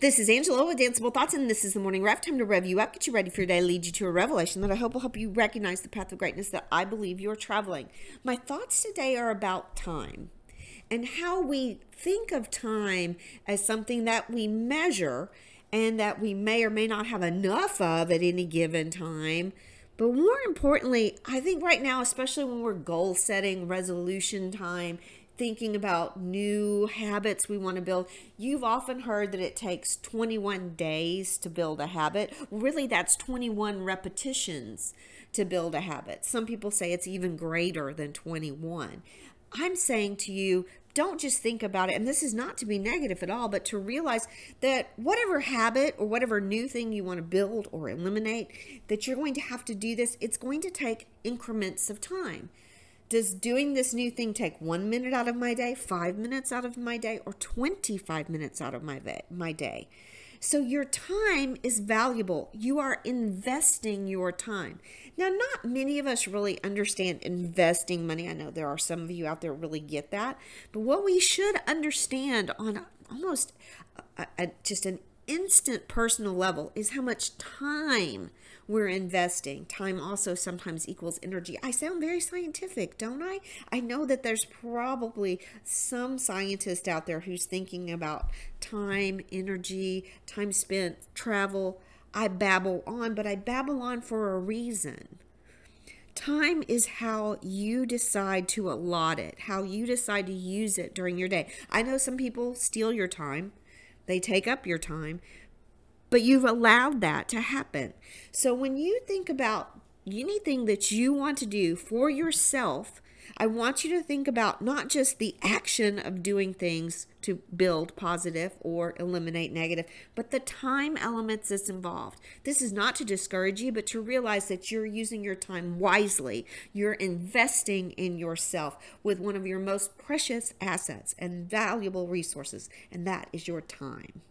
This is Angela with Danceable Thoughts, and this is the morning rev. Time to rev you up, get you ready for your day, lead you to a revelation that I hope will help you recognize the path of greatness that I believe you're traveling. My thoughts today are about time and how we think of time as something that we measure and that we may or may not have enough of at any given time. But more importantly, I think right now, especially when we're goal setting, resolution time, thinking about new habits we want to build. You've often heard that it takes 21 days to build a habit. Really, that's 21 repetitions to build a habit. Some people say it's even greater than 21. I'm saying to you, don't just think about it, and this is not to be negative at all, but to realize that whatever habit or whatever new thing you want to build or eliminate, that you're going to have to do this, it's going to take increments of time. Does doing this new thing take one minute out of my day, five minutes out of my day, or 25 minutes out of my, my day? So your time is valuable. You are investing your time. Now, not many of us really understand investing money. I know there are some of you out there really get that. But what we should understand on almost a, a, just an instant personal level is how much time we're investing. Time also sometimes equals energy. I sound very scientific, don't I? I know that there's probably some scientist out there who's thinking about time, energy, time spent, travel. I babble on, but I babble on for a reason. Time is how you decide to allot it, how you decide to use it during your day. I know some people steal your time, they take up your time, but you've allowed that to happen. So when you think about anything that you want to do for yourself, I want you to think about not just the action of doing things to build positive or eliminate negative, but the time elements that's involved. This is not to discourage you, but to realize that you're using your time wisely. You're investing in yourself with one of your most precious assets and valuable resources, and that is your time.